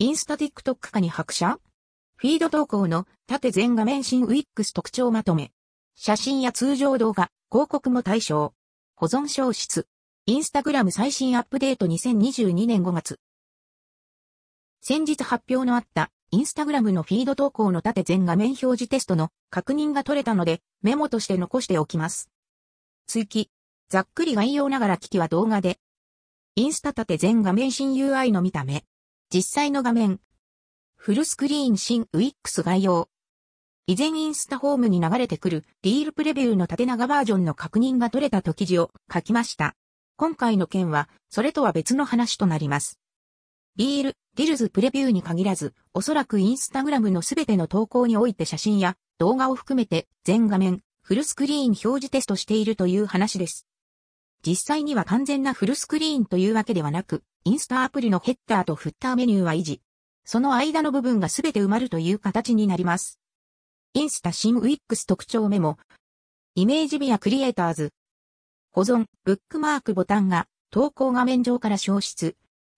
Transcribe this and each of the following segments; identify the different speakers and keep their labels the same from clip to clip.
Speaker 1: インスタ TikTok 化に拍車？フィード投稿の縦全画面新 Wix 特徴まとめ。写真や通常動画、広告も対象。保存消失。インスタグラム最新アップデート2022年5月。先日発表のあったインスタグラムのフィード投稿の縦全画面表示テストの確認が取れたのでメモとして残しておきます。追記。ざっくり概要ながら機器は動画で。インスタ縦全画面新 UI の見た目。実際の画面。フルスクリーン新 Wix 概要。以前インスタホームに流れてくるリールプレビューの縦長バージョンの確認が取れたと記事を書きました。今回の件は、それとは別の話となります。リール、リルズプレビューに限らず、おそらくインスタグラムのすべての投稿において写真や動画を含めて全画面、フルスクリーン表示テストしているという話です。実際には完全なフルスクリーンというわけではなく、インスタアプリのヘッダーとフッターメニューは維持。その間の部分がすべて埋まるという形になります。インスタ新ウィックス特徴メモ。イメージビアクリエイターズ。保存、ブックマークボタンが投稿画面上から消失。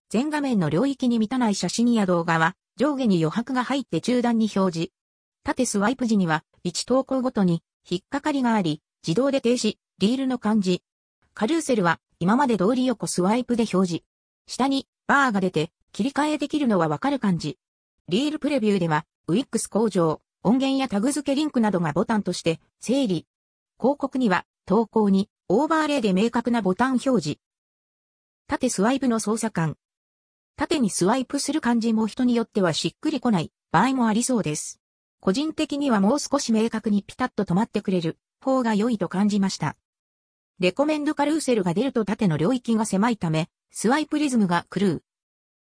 Speaker 1: 全画面の領域に満たない写真や動画は上下に余白が入って中段に表示。縦スワイプ時には1投稿ごとに引っかかりがあり、自動で停止、リールの漢字。カルーセルは今まで通り横スワイプで表示。下にバーが出て切り替えできるのはわかる感じ。リールプレビューでは Wix 工場、音源やタグ付けリンクなどがボタンとして整理。広告には投稿にオーバーレイで明確なボタン表示。縦スワイプの操作感。縦にスワイプする感じも人によってはしっくりこない場合もありそうです。個人的にはもう少し明確にピタッと止まってくれる方が良いと感じました。レコメンドカルーセルが出ると縦の領域が狭いため、スワイプリズムが狂う。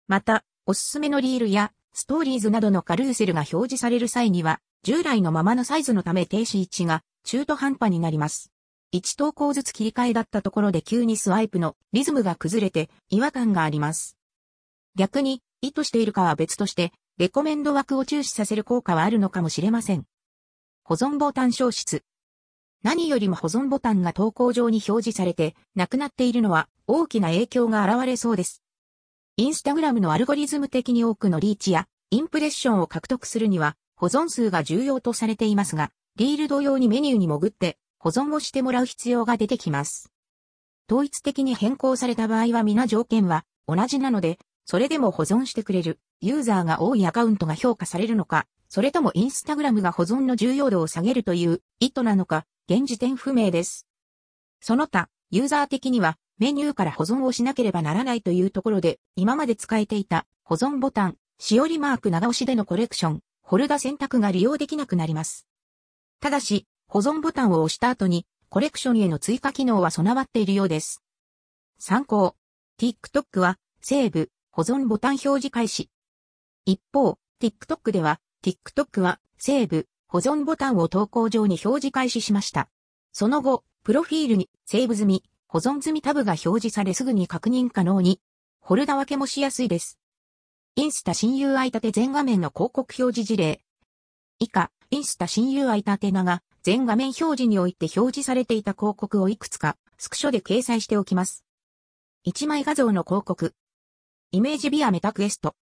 Speaker 1: また、おすすめのリールやストーリーズなどのカルーセルが表示される際には、従来のままのサイズのため停止位置が中途半端になります。1投稿ずつ切り替えだったところで急にスワイプのリズムが崩れて違和感があります。逆に意図しているかは別として、レコメンド枠を注視させる効果はあるのかもしれません。保存ボタン消失。何よりも保存ボタンが投稿上に表示されて、なくなっているのは大きな影響が現れそうです。インスタグラムのアルゴリズム的に多くのリーチやインプレッションを獲得するには保存数が重要とされていますが、リール同様にメニューに潜って保存をしてもらう必要が出てきます。統一的に変更された場合は皆条件は同じなので、それでも保存してくれるユーザーが多いアカウントが評価されるのか、それともインスタグラムが保存の重要度を下げるという意図なのか、現時点不明です。その他、ユーザー的にはメニューから保存をしなければならないというところで、今まで使えていた保存ボタン、しおりマーク長押しでのコレクション、ホルダ選択が利用できなくなります。ただし、保存ボタンを押した後に、コレクションへの追加機能は備わっているようです。参考。TikTok は、セーブ、保存ボタン表示開始。一方、TikTok では、TikTok は、セーブ、保存ボタンを投稿上に表示開始しました。その後、プロフィールにセーブ済み、保存済みタブが表示されすぐに確認可能に、ホルダ分けもしやすいです。インスタ新 UI 立て全画面の広告表示事例。以下、インスタ新 UI 縦長、全画面表示において表示されていた広告をいくつか、スクショで掲載しておきます。1枚画像の広告。 Image via Meta Quest。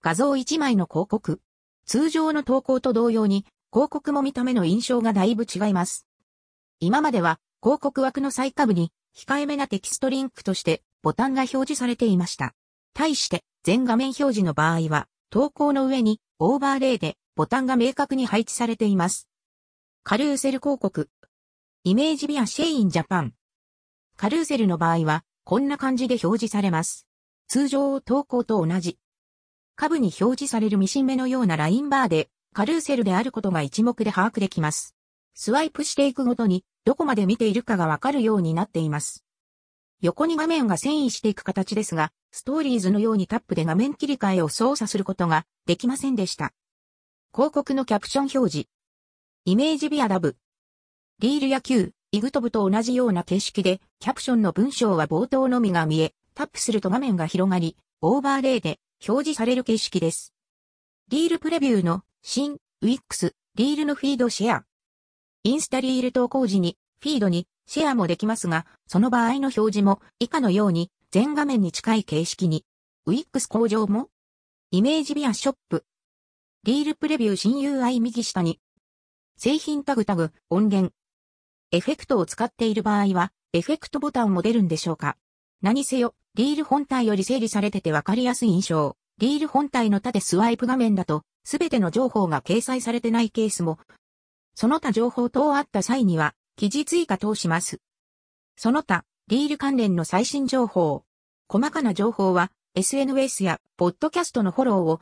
Speaker 1: 画像1枚の広告。通常の投稿と同様に、広告も見た目の印象がだいぶ違います。今までは広告枠の最下部に控えめなテキストリンクとしてボタンが表示されていました。対して全画面表示の場合は投稿の上にオーバーレイでボタンが明確に配置されています。カルーセル広告。 Image via SHEIN Japan。カルーセルの場合はこんな感じで表示されます。通常投稿と同じ。下部に表示されるミシン目のようなラインバーでカルーセルであることが一目で把握できます。スワイプしていくごとにどこまで見ているかがわかるようになっています。横に画面が遷移していく形ですが、ストーリーズのようにタップで画面切り替えを操作することができませんでした。広告のキャプション表示。イメージビアダブ。リールや Q、イグトブと同じような形式で、キャプションの文章は冒頭のみが見え、タップすると画面が広がり、オーバーレイで表示される形式です。リールプレビューの新、ウィックス、リールのフィードシェア。インスタリール投稿時に、フィードにシェアもできますが、その場合の表示も以下のように全画面に近い形式に。ウィックス工場もイメージビアショップ。リールプレビュー新 UI 右下に。製品タグタグ、音源。エフェクトを使っている場合は、エフェクトボタンも出るんでしょうか何せよ、リール本体より整理されててわかりやすい印象。リール本体の縦スワイプ画面だと、すべての情報が掲載されてないケースも、その他情報等あった際には、記事追加等します。その他、リール関連の最新情報。細かな情報は、SNS や、ポッドキャストのフォローを